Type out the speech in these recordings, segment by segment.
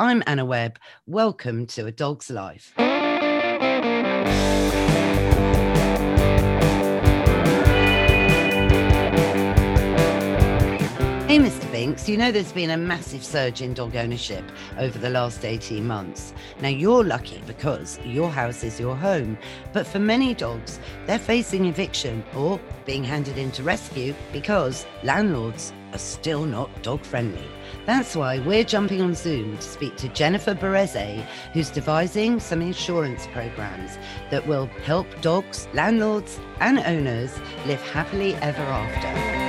I'm Anna Webb. Welcome to A Dog's Life. Hey, Mr. Binks, you know there's been a massive surge in dog ownership over the last 18 months. Now, you're lucky because your house is your home. But for many dogs, they're facing eviction or being handed into rescue because landlords are still not dog friendly. That's why we're jumping on Zoom to speak to Jennifer Berezai, who's devising some insurance programs that will help dogs, landlords, and owners live happily ever after.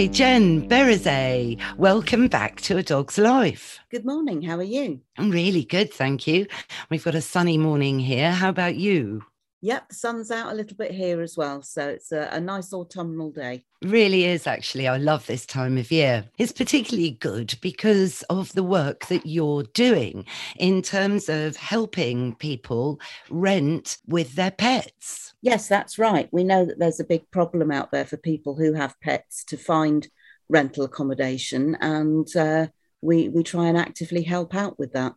Hi, Jen Berezai. Welcome back to A Dog's Life. Good morning. How are you? I'm really good, thank you. We've got a sunny morning here. How about you? Yep, the sun's out a little bit here as well. So it's a, a, nice autumnal day. Really is actually. I love this time of year. It's particularly good because of the work that you're doing in terms of helping people rent with their pets. Yes, that's right. We know that there's a big problem out there for people who have pets to find rental accommodation, and uh, we, we try and actively help out with that.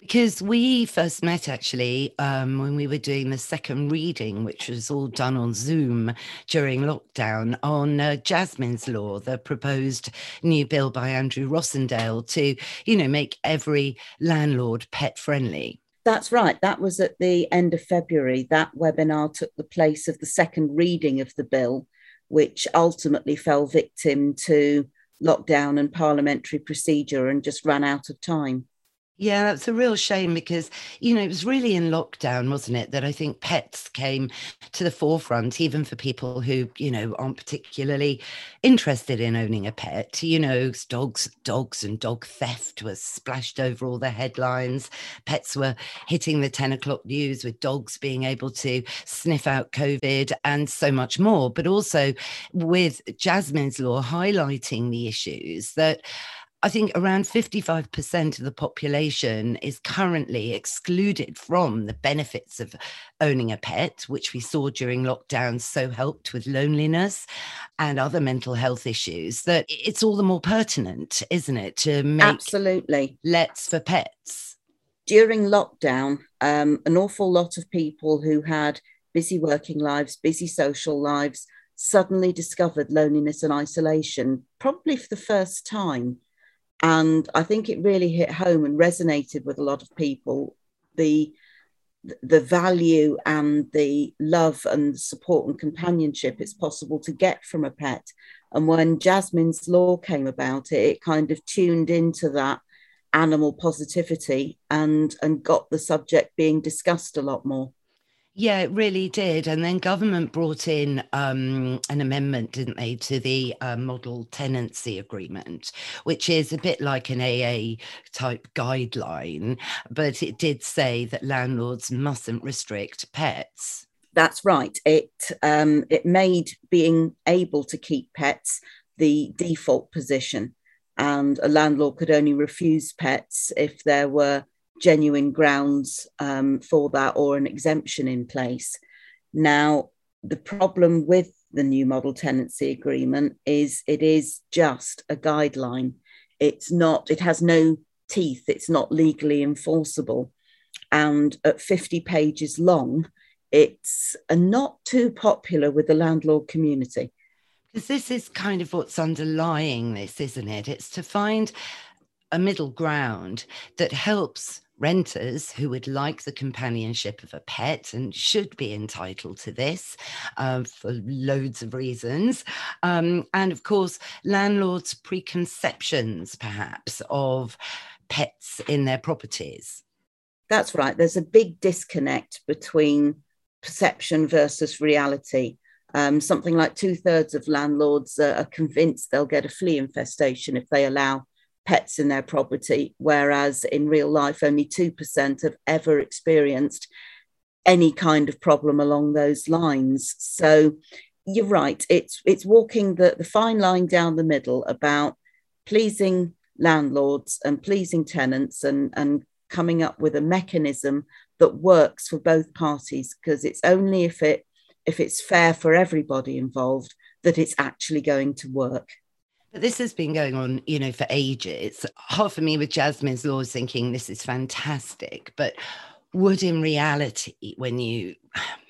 Because we first met actually um, when we were doing the second reading, which was all done on Zoom during lockdown, on uh, Jasmine's Law, the proposed new bill by Andrew Rosindell to, you know, make every landlord pet friendly. That's right. That was at the end of February. That webinar took the place of the second reading of the bill, which ultimately fell victim to lockdown and parliamentary procedure and just ran out of time. Yeah, that's a real shame because, you know, it was really in lockdown, wasn't it? That I think pets came to the forefront, even for people who, you know, aren't particularly interested in owning a pet. You know, dogs, dogs and dog theft was splashed over all the headlines. Pets were hitting the 10 o'clock news with dogs being able to sniff out COVID and so much more. But also with Jasmine's Law highlighting the issues that I think around 55% of the population is currently excluded from the benefits of owning a pet, which we saw during lockdown so helped with loneliness and other mental health issues, that it's all the more pertinent, isn't it, to make absolutely let's for pets. During lockdown, um, an awful lot of people who had busy working lives, busy social lives, suddenly discovered loneliness and isolation, probably for the first time and I think it really hit home and resonated with a lot of people the the value and the love and support and companionship it's possible to get from a pet. And when Jasmine's law came about, it, it kind of tuned into that animal positivity and and got the subject being discussed a lot more. Yeah, it really did. And then government brought in um, an amendment, didn't they, to the uh, model tenancy agreement, which is a bit like an AA type guideline, but it did say that landlords mustn't restrict pets. That's right. It um, it made being able to keep pets the default position, and a landlord could only refuse pets if there were genuine grounds um, for that or an exemption in place. Now, the problem with the new model tenancy agreement is it is just a guideline. It's not, it has no teeth, it's not legally enforceable. And at 50 pages long, it's not too popular with the landlord community. Because this is kind of what's underlying this, isn't it? It's to find a middle ground that helps renters who would like the companionship of a pet and should be entitled to this uh, for loads of reasons. Um, and of course, landlords' preconceptions, perhaps, of pets in their properties. That's right. There's a big disconnect between perception versus reality. Um, something like two thirds of landlords uh, are convinced they'll get a flea infestation if they allow pets in their property, whereas in real life, only 2% have ever experienced any kind of problem along those lines. So you're right, it's, it's walking the, the fine line down the middle about pleasing landlords and pleasing tenants and, and coming up with a mechanism that works for both parties because it's only if it if it's fair for everybody involved that it's actually going to work. This has been going on, you know, for ages. Half of me with Jasmine's Law is thinking this is fantastic, but would in reality, when you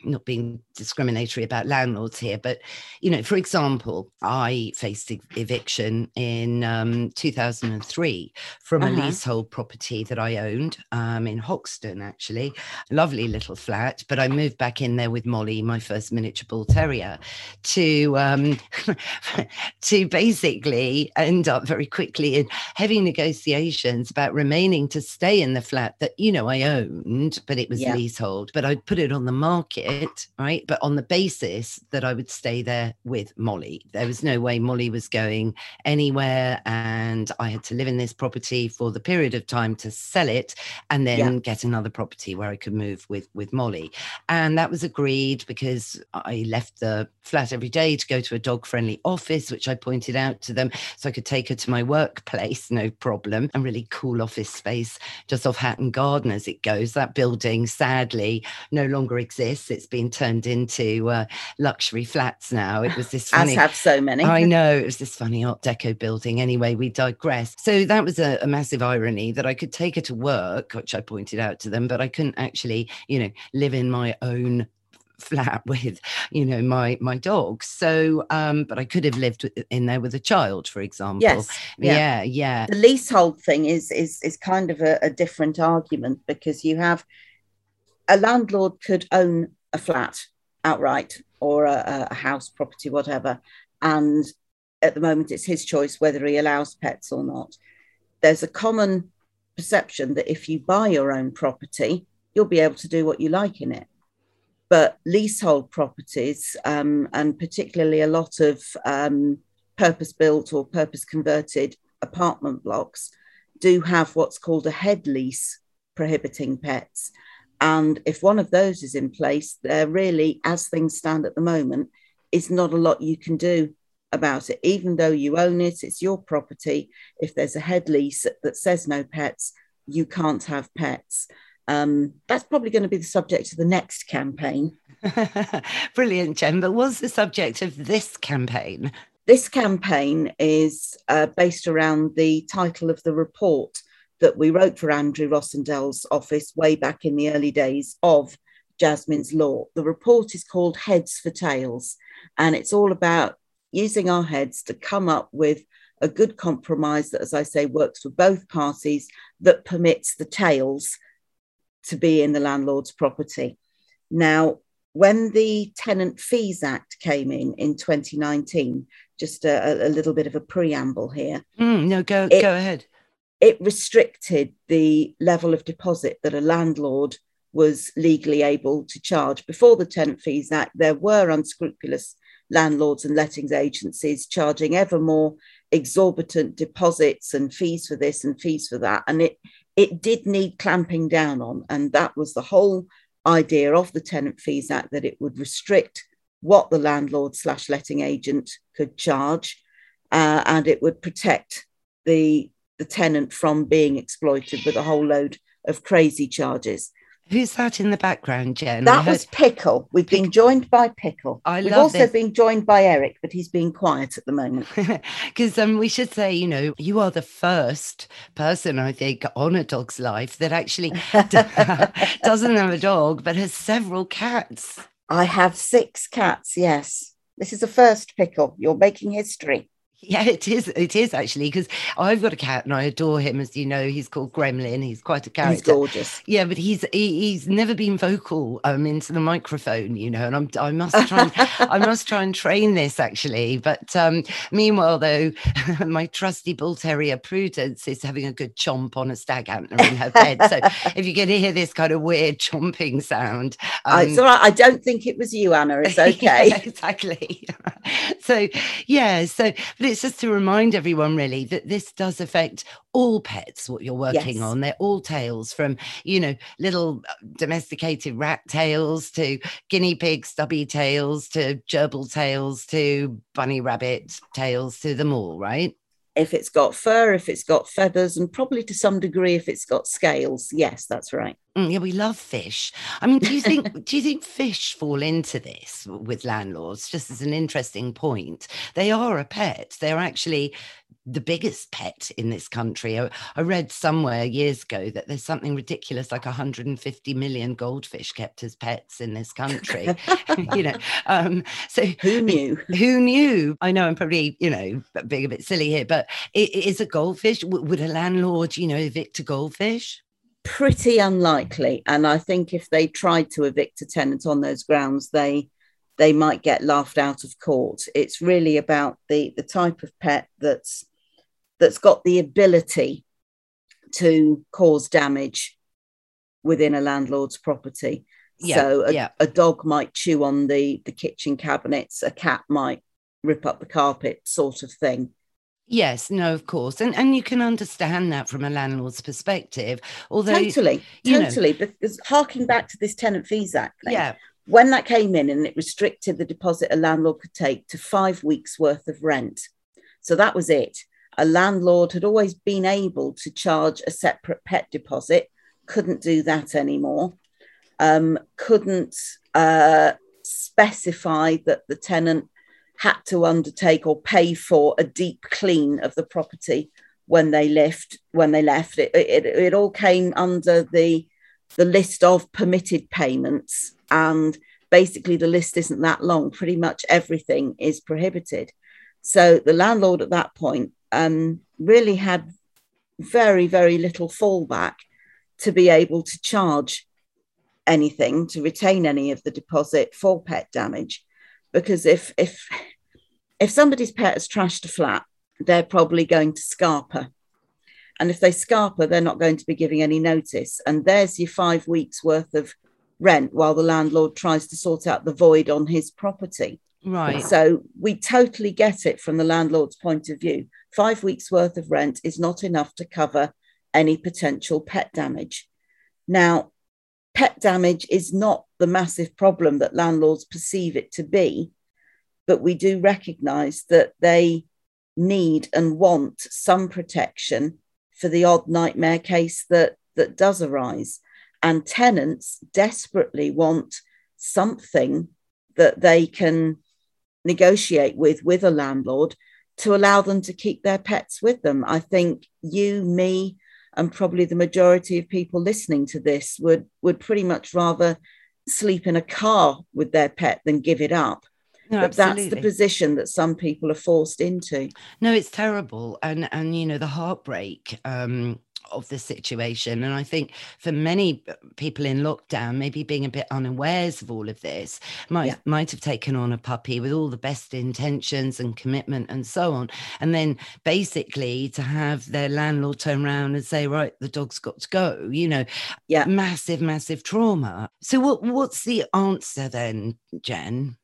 not being discriminatory about landlords here, but you know, for example, I faced eviction in um, 2003 from uh-huh. a leasehold property that I owned um, in Hoxton, actually, lovely little flat. But I moved back in there with Molly, my first miniature bull terrier, to um, to basically end up very quickly in heavy negotiations about remaining to stay in the flat that you know I owned, but it was yeah. leasehold. But I'd put it on the market, right? But on the basis that I would stay there with Molly. There was no way Molly was going anywhere. And I had to live in this property for the period of time to sell it and then yeah. get another property where I could move with, with Molly. And that was agreed because I left the flat every day to go to a dog friendly office, which I pointed out to them so I could take her to my workplace, no problem. and really cool office space just off Hatton Garden as it goes. That building sadly no longer exists. It's been turned into uh, luxury flats now. It was this funny, as have so many. I know it was this funny Art Deco building. Anyway, we digress. So that was a, a massive irony that I could take her to work, which I pointed out to them, but I couldn't actually, you know, live in my own flat with you know my my dog so um but i could have lived in there with a child for example yes yeah yeah, yeah. the leasehold thing is is is kind of a, a different argument because you have a landlord could own a flat outright or a, a house property, whatever. And at the moment, it's his choice whether he allows pets or not. There's a common perception that if you buy your own property, you'll be able to do what you like in it. But leasehold properties, um, and particularly a lot of um, purpose built or purpose converted apartment blocks, do have what's called a head lease prohibiting pets. And if one of those is in place, there really, as things stand at the moment, is not a lot you can do about it. Even though you own it, it's your property. If there's a head lease that says no pets, you can't have pets. Um, that's probably going to be the subject of the next campaign. Brilliant, Jen. But what's the subject of this campaign? This campaign is uh, based around the title of the report that we wrote for Andrew Rosindell's office way back in the early days of Jasmine's Law. The report is called Heads for Tails, and it's all about using our heads to come up with a good compromise that, as I say, works for both parties that permits the tails to be in the landlord's property. Now, when the Tenant Fees Act came in in 2019, just a, a little bit of a preamble here. Mm, no, go it, go ahead it restricted the level of deposit that a landlord was legally able to charge. Before the Tenant Fees Act, there were unscrupulous landlords and lettings agencies charging ever more exorbitant deposits and fees for this and fees for that. And it, it did need clamping down on. And that was the whole idea of the Tenant Fees Act that it would restrict what the landlord slash letting agent could charge uh, and it would protect the the tenant from being exploited with a whole load of crazy charges. Who's that in the background, Jen? That heard... was Pickle. We've been joined by Pickle. I We've also this. been joined by Eric, but he's being quiet at the moment. Because um, we should say, you know, you are the first person, I think, on a dog's life that actually doesn't have a dog, but has several cats. I have six cats, yes. This is the first Pickle. You're making history. Yeah, it is. It is actually because I've got a cat and I adore him. As you know, he's called Gremlin. He's quite a character. He's gorgeous. Yeah, but he's he, he's never been vocal um into the microphone. You know, and I'm I must try and, I must try and train this actually. But um meanwhile, though, my trusty bull terrier Prudence is having a good chomp on a stag antler in her bed. So if you can hear this kind of weird chomping sound, um, it's all right. I don't think it was you, Anna. It's okay. yeah, exactly. so yeah, so but it's just to remind everyone really that this does affect all pets, what you're working yes. on. They're all tails from, you know, little uh, domesticated rat tails to guinea pig stubby tails to gerbil tails to bunny rabbit tails to them all, right? If it's got fur, if it's got feathers, and probably to some degree if it's got scales. Yes, that's right. Mm, yeah, we love fish. I mean, do you think do you think fish fall into this with landlords? Just as an interesting point, they are a pet. They're actually the biggest pet in this country. I, I, read somewhere years ago that there's something ridiculous like 150 million goldfish kept as pets in this country. you know, um, so who knew? Who knew? I know I'm probably you know being a bit silly here, but is a goldfish. would a landlord, you know, evict a goldfish? Pretty unlikely. And I think if they tried to evict a tenant on those grounds, they they might get laughed out of court. It's really about the the type of pet that's that's got the ability to cause damage within a landlord's property. Yeah, so a, yeah. a dog might chew on the the kitchen cabinets, a cat might rip up the carpet, sort of thing. Yes, no, of course, and and you can understand that from a landlord's perspective. Although totally, totally, know, because harking back to this Tenant Fees Act, thing, yeah, when that came in and it restricted the deposit a landlord could take to five weeks worth of rent, so that was it. A landlord had always been able to charge a separate pet deposit, couldn't do that anymore. Um, couldn't uh, specify that the tenant had to undertake or pay for a deep clean of the property when they left when they left. It it, it all came under the the list of permitted payments. And basically the list isn't that long. Pretty much everything is prohibited. So the landlord at that point um, really had very very little fallback to be able to charge anything to retain any of the deposit for pet damage. Because if if if somebody's pet has trashed a flat, they're probably going to scarper. And if they scarper, they're not going to be giving any notice. And there's your five weeks worth of rent while the landlord tries to sort out the void on his property. Right. So we totally get it from the landlord's point of view. Five weeks worth of rent is not enough to cover any potential pet damage. Now, pet damage is not the massive problem that landlords perceive it to be but we do recognize that they need and want some protection for the odd nightmare case that that does arise. And tenants desperately want something that they can negotiate with with a landlord to allow them to keep their pets with them. I think you me and probably the majority of people listening to this would would pretty much rather sleep in a car with their pet than give it up no, but that's the position that some people are forced into. No, it's terrible, and and you know the heartbreak um, of the situation. And I think for many people in lockdown, maybe being a bit unawares of all of this, might yeah. might have taken on a puppy with all the best intentions and commitment and so on, and then basically to have their landlord turn around and say, "Right, the dog's got to go," you know, yeah, massive, massive trauma. So what what's the answer then, Jen?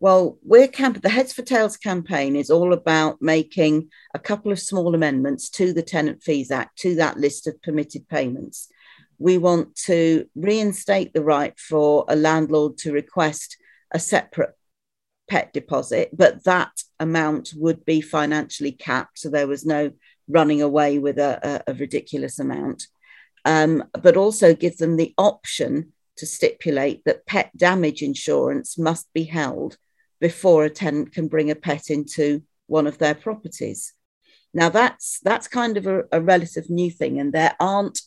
Well, we're camp- the Heads for Tails campaign is all about making a couple of small amendments to the Tenant Fees Act, to that list of permitted payments. We want to reinstate the right for a landlord to request a separate pet deposit, but that amount would be financially capped. So there was no running away with a, a, a ridiculous amount. Um, but also give them the option to stipulate that pet damage insurance must be held before a tenant can bring a pet into one of their properties. Now that's that's kind of a, a relative new thing, and there aren't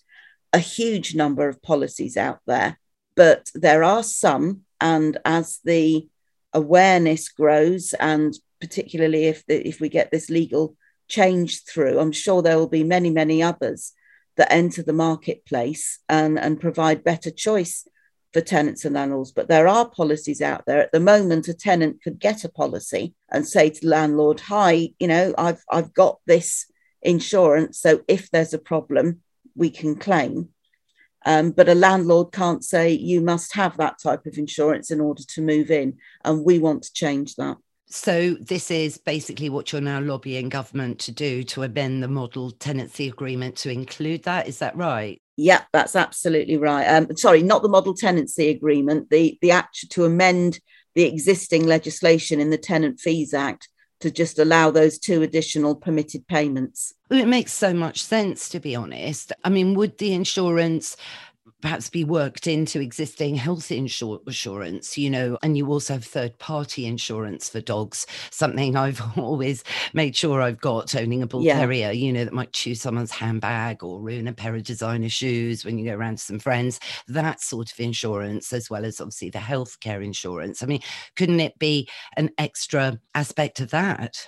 a huge number of policies out there, but there are some. And as the awareness grows, and particularly if the, if we get this legal change through, I'm sure there will be many many others that enter the marketplace and and provide better choice for tenants and landlords, but there are policies out there. At the moment, a tenant could get a policy and say to the landlord, "Hi, you know, I've I've got this insurance, so if there's a problem, we can claim." Um, but a landlord can't say you must have that type of insurance in order to move in, and we want to change that. So this is basically what you're now lobbying government to do to amend the model tenancy agreement to include that. Is that right? Yeah, that's absolutely right. Um, sorry, not the model tenancy agreement. The the act to amend the existing legislation in the Tenant Fees Act to just allow those two additional permitted payments. It makes so much sense, to be honest. I mean, would the insurance perhaps be worked into existing health insur- insurance, you know, and you also have third party insurance for dogs, something I've always made sure I've got owning a bull yeah. terrier, you know, that might chew someone's handbag or ruin a pair of designer shoes when you go around to some friends, that sort of insurance, as well as obviously the healthcare insurance. I mean, couldn't it be an extra aspect of that?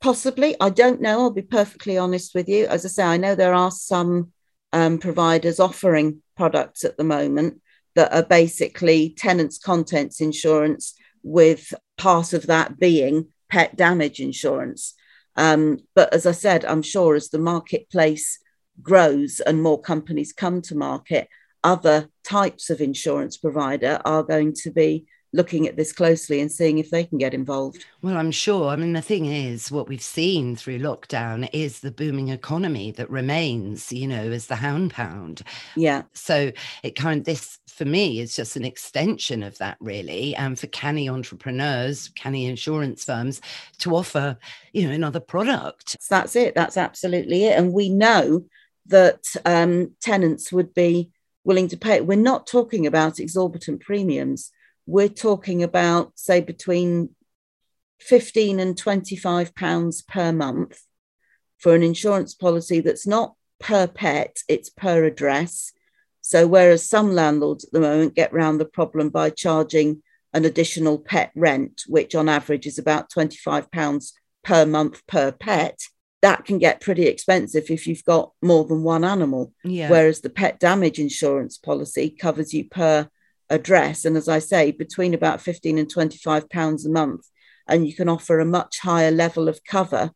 Possibly. I don't know. I'll be perfectly honest with you. As I say, I know there are some um, providers offering products at the moment that are basically tenants' contents insurance, with part of that being pet damage insurance. Um, but as I said, I'm sure as the marketplace grows and more companies come to market, other types of insurance provider are going to be looking at this closely and seeing if they can get involved. Well, I'm sure. I mean, the thing is, what we've seen through lockdown is the booming economy that remains, you know, as the hound pound. Yeah. So it kind of, this for me is just an extension of that, really. And for canny entrepreneurs, canny insurance firms to offer, you know, another product. So that's it. That's absolutely it. And we know that um, tenants would be willing to pay. We're not talking about exorbitant premiums we're talking about, say, between 15 and 25 pounds per month for an insurance policy that's not per pet, it's per address. So, whereas some landlords at the moment get round the problem by charging an additional pet rent, which on average is about 25 pounds per month per pet, that can get pretty expensive if you've got more than one animal. Yeah. Whereas the pet damage insurance policy covers you per address. And as I say, between about 15 and 25 pounds a month. And you can offer a much higher level of cover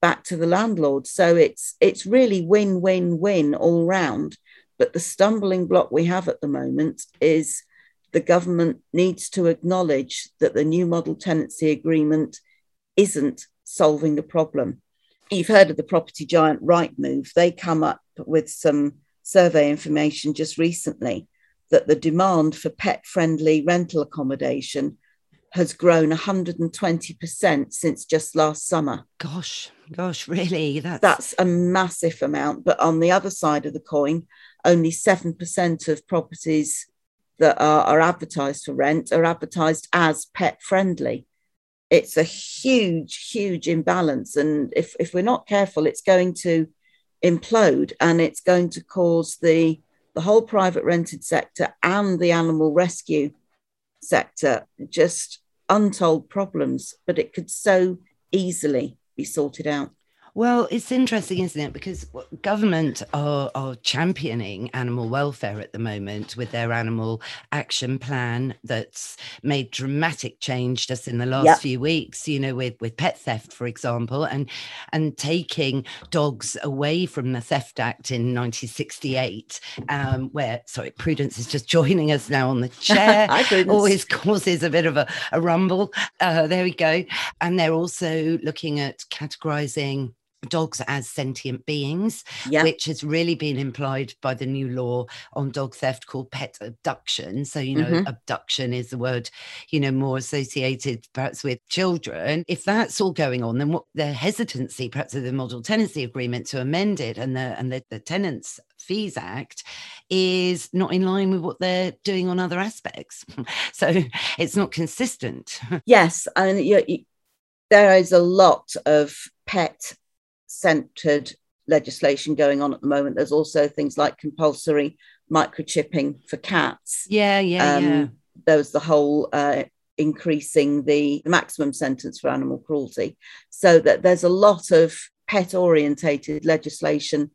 back to the landlord. So it's it's really win-win-win all round. But the stumbling block we have at the moment is the government needs to acknowledge that the new model tenancy agreement isn't solving the problem. You've heard of the property giant Rightmove. They come up with some survey information just recently that the demand for pet friendly rental accommodation has grown 120% since just last summer. Gosh, gosh, really? That's that's a massive amount. But on the other side of the coin, only 7% of properties that are, are advertised for rent are advertised as pet friendly. It's a huge, huge imbalance. And if, if we're not careful, it's going to implode and it's going to cause the the whole private rented sector and the animal rescue sector just untold problems, but it could so easily be sorted out. Well, it's interesting, isn't it? Because government are, are championing animal welfare at the moment with their animal action plan that's made dramatic change just in the last yep. few weeks, you know, with, with pet theft, for example, and and taking dogs away from the Theft Act in 1968, um, where, sorry, Prudence is just joining us now on the chair. Always causes a bit of a, a rumble. Uh, there we go. And they're also looking at categorizing dogs as sentient beings, yeah. which has really been implied by the new law on dog theft called pet abduction. So, you know, mm-hmm. abduction is the word, you know, more associated perhaps with children. If that's all going on, then what the hesitancy perhaps of the model tenancy agreement to amend it and the and the, the tenants fees act is not in line with what they're doing on other aspects so it's not consistent yes and you, you, there is a lot of pet centered legislation going on at the moment. There's also things like compulsory microchipping for cats. Yeah, yeah, um, yeah. There was the whole uh, increasing the maximum sentence for animal cruelty. So that there's a lot of pet orientated legislation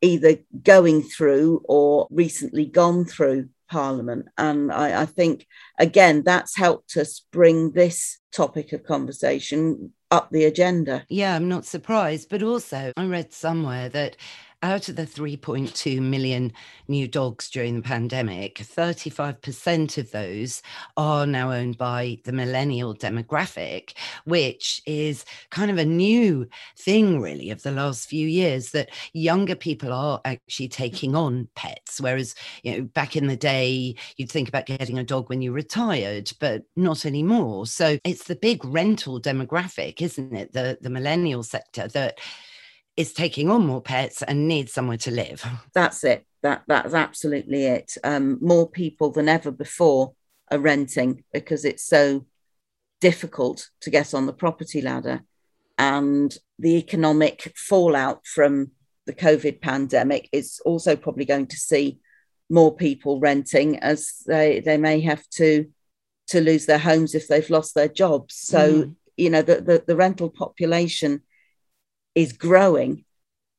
either going through or recently gone through Parliament. And I, I think, again, that's helped us bring this topic of conversation up the agenda. Yeah, I'm not surprised. But also, I read somewhere that out of the 3.2 million new dogs during the pandemic, 35% of those are now owned by the millennial demographic, which is kind of a new thing, really, of the last few years that younger people are actually taking on pets. Whereas, you know, back in the day, you'd think about getting a dog when you retired, but not anymore. So it's the big rental demographic, isn't it? The, the millennial sector that is taking on more pets and needs somewhere to live. That's it. that that's absolutely it. Um, more people than ever before are renting because it's so difficult to get on the property ladder, and the economic fallout from the COVID pandemic is also probably going to see more people renting as they they may have to to lose their homes if they've lost their jobs. So mm. you know the, the the rental population is growing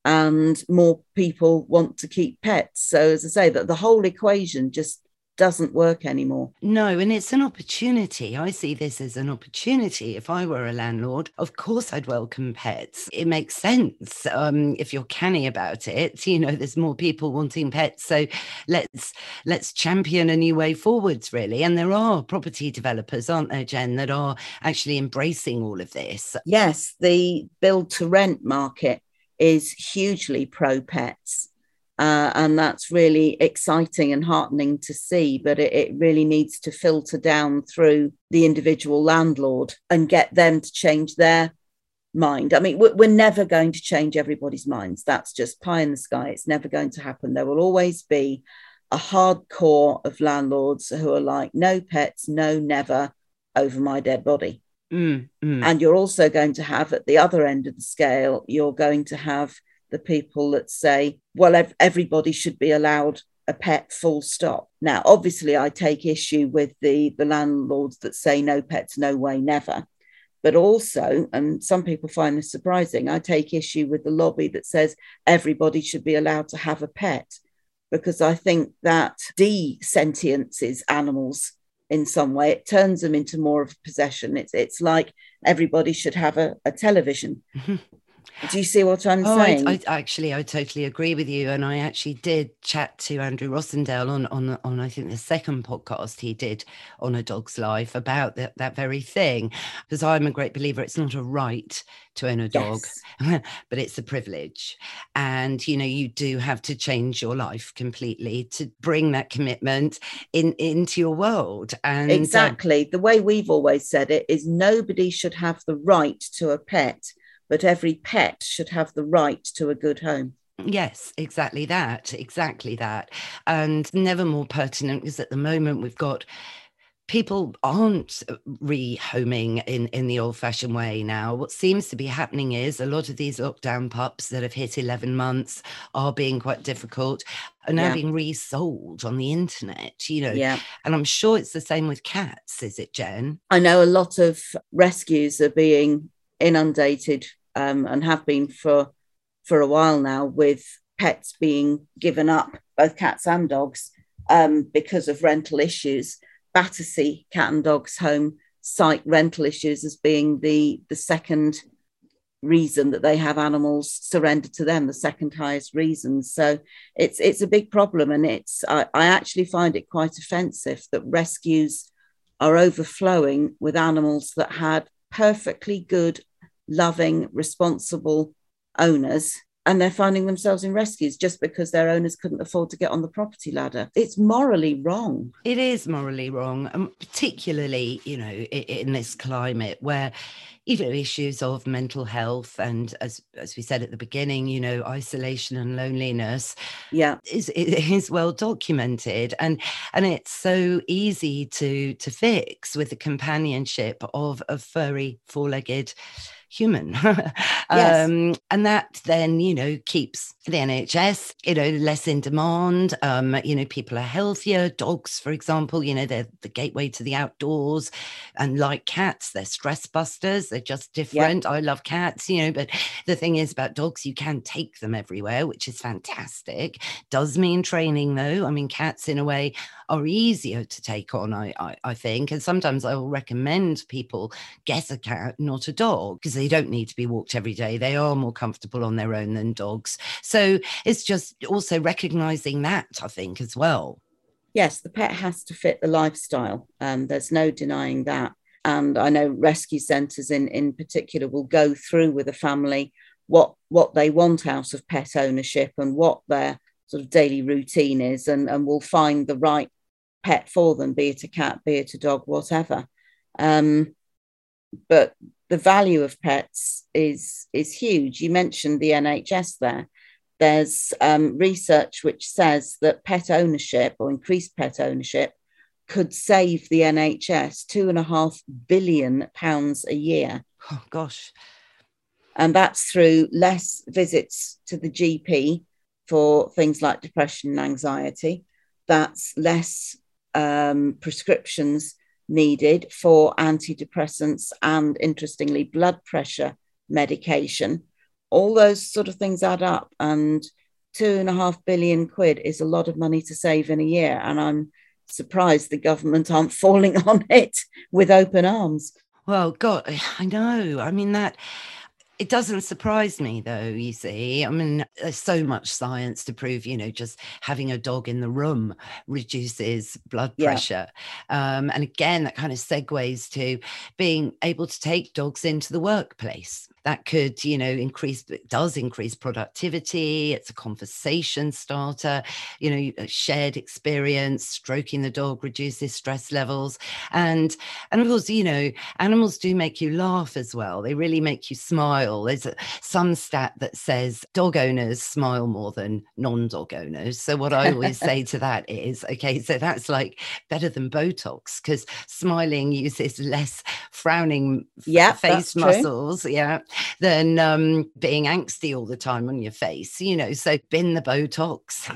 and more people want to keep pets. So, as I say, that the whole equation just doesn't work anymore. No, and it's an opportunity. I see this as an opportunity. If I were a landlord, of course I'd welcome pets. It makes sense um, if you're canny about it. You know, there's more people wanting pets, so let's let's champion a new way forwards, really. And there are property developers, aren't there, Jen, that are actually embracing all of this. Yes, the build to rent market is hugely pro pets. Uh, and that's really exciting and heartening to see. But it, it, really needs to filter down through the individual landlord and get them to change their mind. I mean, we're, we're never going to change everybody's minds. That's just pie in the sky. It's never going to happen. There will always be a hardcore of landlords who are like, no pets, no, never over my dead body. Mm, mm. And you're also going to have at the other end of the scale, you're going to have the people that say, well, ev- everybody should be allowed a pet full stop. Now, obviously, I take issue with the, the landlords that say no pets, no way, never. But also, and some people find this surprising, I take issue with the lobby that says everybody should be allowed to have a pet because I think that de-sentiences animals in some way. It turns them into more of a possession. It's it's like everybody should have a, a television. Mm-hmm. Do you see what I'm oh, saying? I, I, actually, I totally agree with you. And I actually did chat to Andrew Rosindell on, on, on I think the second podcast he did on A Dog's Life about that, that very thing. Because I'm a great believer, it's not a right to own a dog, yes. but it's a privilege. And, you know, you do have to change your life completely to bring that commitment in into your world. And um, exactly. the way we've always said it is nobody should have the right to a pet but every pet should have the right to a good home. Yes, exactly that. Exactly that. And never more pertinent because at the moment we've got people aren't rehoming in in the old fashioned way now what seems to be happening is a lot of these lockdown pups that have hit 11 months are being quite difficult and are now yeah. being resold on the internet you know yeah and i'm sure it's the same with cats is it jen i know a lot of rescues are being inundated um, and have been for for a while now with pets being given up, both cats and dogs, um, because of rental issues. Battersea Cat and Dogs Home cite rental issues as being the the second reason that they have animals surrendered to them, the second highest reason. So it's it's a big problem, and it's I, I actually find it quite offensive that rescues are overflowing with animals that had perfectly good, loving, responsible owners. And they're finding themselves in rescues just because their owners couldn't afford to get on the property ladder. It's morally wrong. It is morally wrong, and particularly, you know, in, in this climate where you know issues of mental health and as as we said at the beginning you know isolation and loneliness yeah is is well documented and and it's so easy to to fix with the companionship of a furry four-legged human. yes. um, and that then, you know, keeps the NHS, you know, less in demand. Um, you know, people are healthier. Dogs, for example, you know, they're the gateway to the outdoors. And like cats, they're stress busters. They're just different. I love cats, you know, but the thing is about dogs, you can take them everywhere, which is fantastic. Does mean training though. I mean, cats in a way are easier to take on, I, I, I think. And sometimes I will recommend people get a cat, not a dog, because they don't need to be walked every day. They are more comfortable on their own than dogs. So it's just also recognizing that, I think, as well. Yes, the pet has to fit the lifestyle. Um, there's no denying that. And I know rescue centres in, in particular will go through with a family what what they want out of pet ownership and what their sort of daily routine is and, and will find the right pet for them, be it a cat, be it a dog, whatever. Um, but the value of pets is is huge. You mentioned the NHS there. there's um, research which says that pet ownership or increased pet ownership could save the NHS two and a half billion pounds a year. Oh, gosh. And that's through less visits to the GP for things like depression and anxiety. That's less um, prescriptions needed for antidepressants and, interestingly, blood pressure medication. All those sort of things add up. And two and a half billion quid is a lot of money to save in a year. And I'm surprised the government aren't falling on it with open arms. Well, God, I know. I mean, that it doesn't surprise me though, you see. I mean, there's so much science to prove, you know, just having a dog in the room reduces blood pressure. Yeah. Um, and again, that kind of segues to being able to take dogs into the workplace that could you know increase it does increase productivity it's a conversation starter you know a shared experience stroking the dog reduces stress levels and and of course you know animals do make you laugh as well they really make you smile there's a, some stat that says dog owners smile more than non-dog owners so what i always say to that is okay so that's like better than botox because smiling uses less frowning yeah, face muscles true. yeah than um, being angsty all the time on your face, you know. So bin the Botox,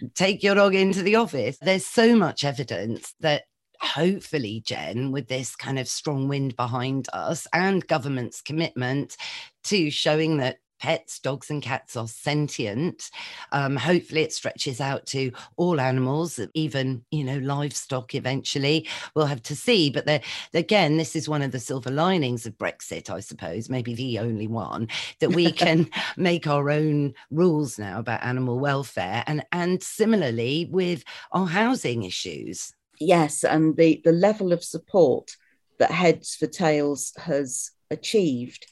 take your dog into the office. There's so much evidence that hopefully, Jen, with this kind of strong wind behind us and government's commitment to showing that pets, dogs and cats are sentient. Um, hopefully, it stretches out to all animals, even you know livestock. Eventually, we'll have to see. But again, this is one of the silver linings of Brexit, I suppose, maybe the only one that we can make our own rules now about animal welfare, and and similarly with our housing issues. Yes, and the the level of support that Heads for Tails has achieved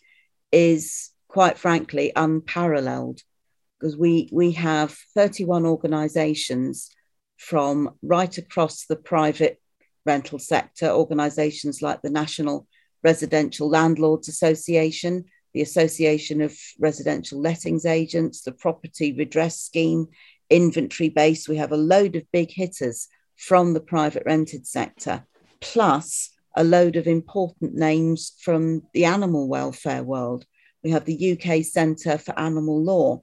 is quite frankly unparalleled because we we have 31 organizations from right across the private rental sector organizations like the national residential landlords association the association of residential lettings agents the property redress scheme inventory base. We have a load of big hitters from the private rented sector plus a load of important names from the animal welfare world we have the UK Centre for Animal Law,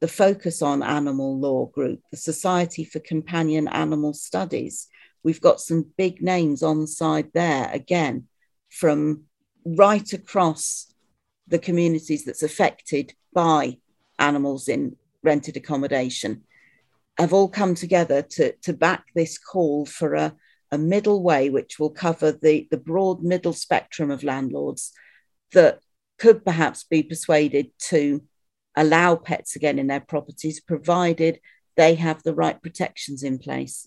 the Focus on Animal Law group, the Society for Companion Animal Studies. We've got some big names on the side there again from right across the communities that's affected by animals in rented accommodation have all come together to, to back this call for a, a middle way which will cover the, the broad middle spectrum of landlords that could perhaps be persuaded to allow pets again in their properties, provided they have the right protections in place.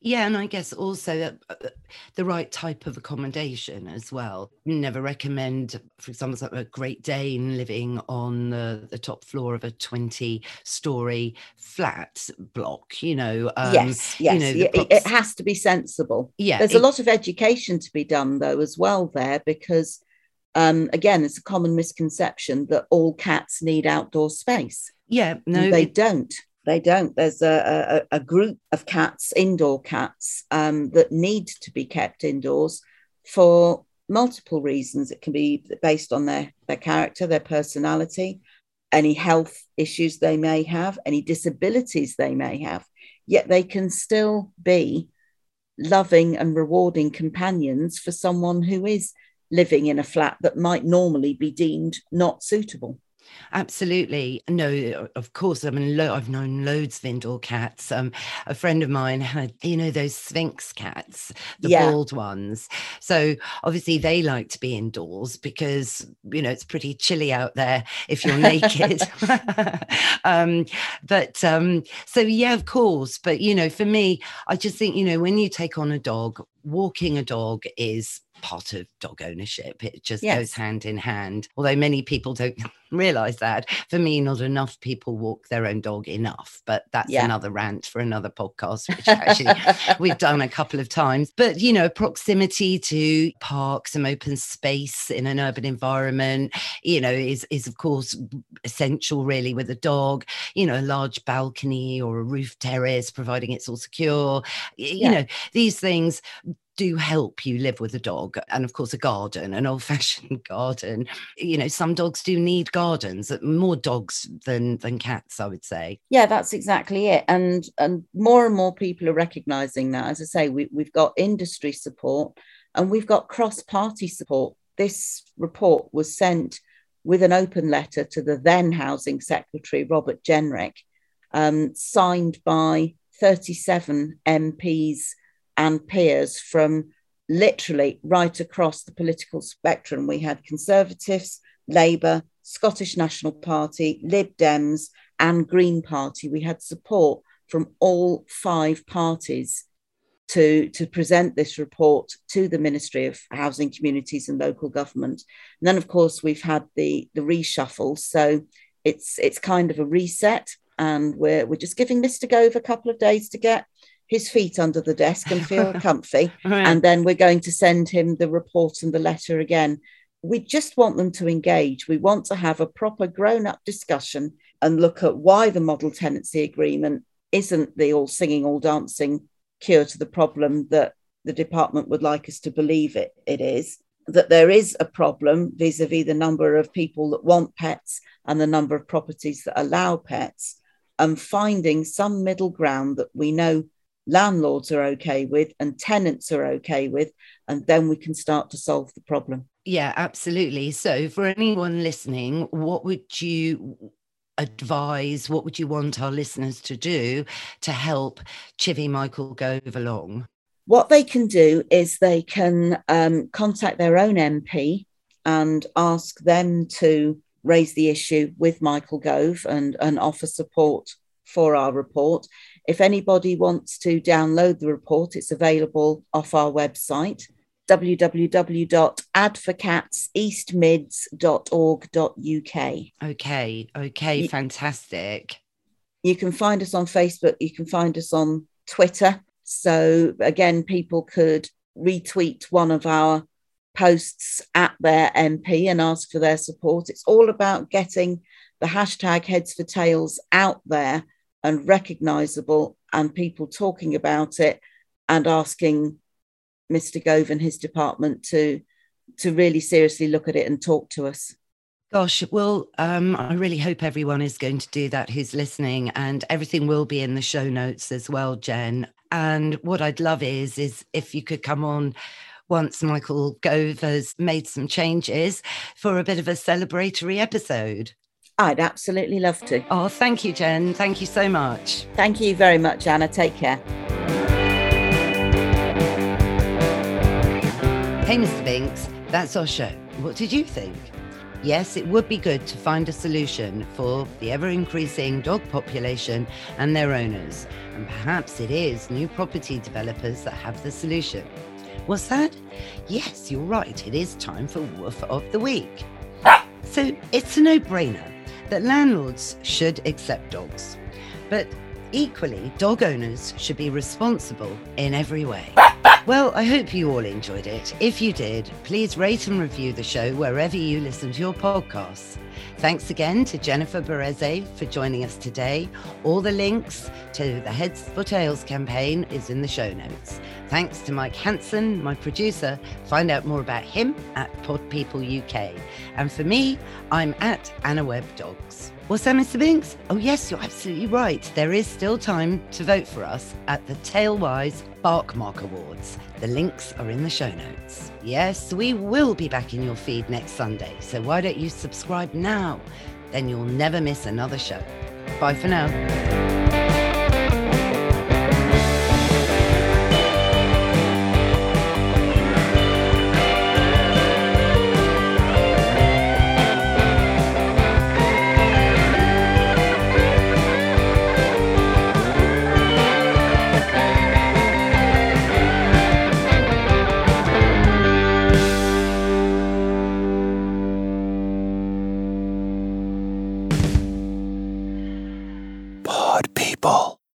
Yeah, and I guess also uh, the right type of accommodation as well. Never recommend, for example, a Great Dane living on the, the top floor of a 20 story flat block, you know. Um, yes, yes. You know, props- it has to be sensible. Yeah. There's it- a lot of education to be done, though, as well, there, because um, again, it's a common misconception that all cats need outdoor space. Yeah, no, they it... don't. They don't. There's a, a, a group of cats, indoor cats, um, that need to be kept indoors for multiple reasons. It can be based on their, their character, their personality, any health issues they may have, any disabilities they may have, yet they can still be loving and rewarding companions for someone who is living in a flat that might normally be deemed not suitable. Absolutely. No, of course. I mean, lo- I've known loads of indoor cats. Um, a friend of mine had, you know, those Sphynx cats, the yeah. bald ones. So obviously they like to be indoors because, you know, it's pretty chilly out there if you're naked. um, but um, so, yeah, of course. But, you know, for me, I just think, you know, when you take on a dog, walking a dog is part of dog ownership. It just Yes. goes hand in hand. Although many people don't realize that. For me, not enough people walk their own dog enough, but that's Yeah. another rant for another podcast, which actually we've done a couple of times. But, you know, proximity to parks and open space in an urban environment, you know, is, is of course essential really with a dog, you know, a large balcony or a roof terrace, providing it's all secure. You Yeah. know, these things do help you live with a dog and of course a garden an old fashioned garden. You know some dogs do need gardens more dogs than than cats i would say. Yeah that's exactly it and and more and more people are recognizing that. As i say we, we've got industry support and we've got cross party support. This report was sent with an open letter to the then housing secretary robert jenrick um, signed by 37 mps and peers from literally right across the political spectrum we had conservatives labour scottish national party lib dems and Green Party, we had support from all five parties to, to present this report to the Ministry of Housing, Communities and Local Government. And then, of course, we've had the, the reshuffle. So it's it's kind of a reset, and we're we're just giving Mr. Gove a couple of days to get his feet under the desk and feel comfy. And then we're going to send him the report and the letter again. We just want them to engage. We want to have a proper grown up discussion and look at why the model tenancy agreement isn't the all singing, all dancing cure to the problem that the department would like us to believe it, it is. That there is a problem vis a vis the number of people that want pets and the number of properties that allow pets, and finding some middle ground that we know landlords are okay with and tenants are okay with, and then we can start to solve the problem. yeah absolutely so for anyone listening what would you advise what would you want our listeners to do to help chivy michael gove along What they can do is they can um, contact their own MP and ask them to raise the issue with Michael Gove and, and offer support for our report. If anybody wants to download the report, it's available off our website www.advocatseastmids.org.uk. okay okay Ye- fantastic You can find us on Facebook, you can find us on Twitter. So, again, people could retweet one of our posts at their MP and ask for their support. It's all about getting the hashtag heads for tails out there and recognizable and people talking about it and asking Mr. Gove and his department to to really seriously look at it and talk to us. Gosh, well, um, I really hope everyone is going to do that who's listening, and everything will be in the show notes as well, Jen. And what I'd love is, is if you could come on once Michael Gove has made some changes for a bit of a celebratory episode. I'd absolutely love to. Oh, thank you, Jen. Thank you so much. Thank you very much, Anna. Take care. Hey, Mr. Binks, that's our show. What did you think? Yes, it would be good to find a solution for the ever increasing dog population and their owners. And perhaps it is new property developers that have the solution. What's that? Yes, you're right. It is time for Woof of the Week. So it's a no brainer that landlords should accept dogs. But equally, dog owners should be responsible in every way. Well, I hope you all enjoyed it. If you did, please rate and review the show wherever you listen to your podcasts. Thanks again to Jennifer Berezai for joining us today. All the links to the Heads for Tails campaign is in the show notes. Thanks to Mike Hanson, my producer. Find out more about him at Pod People UK. And for me, I'm at Anna Webb Dogs. What's that, Mr. Binks? Oh, yes, you're absolutely right. There is still time to vote for us at the Tailwise Barkmark Awards. The links are in the show notes. Yes, we will be back in your feed next Sunday, so why don't you subscribe now? Then you'll never miss another show. Bye for now.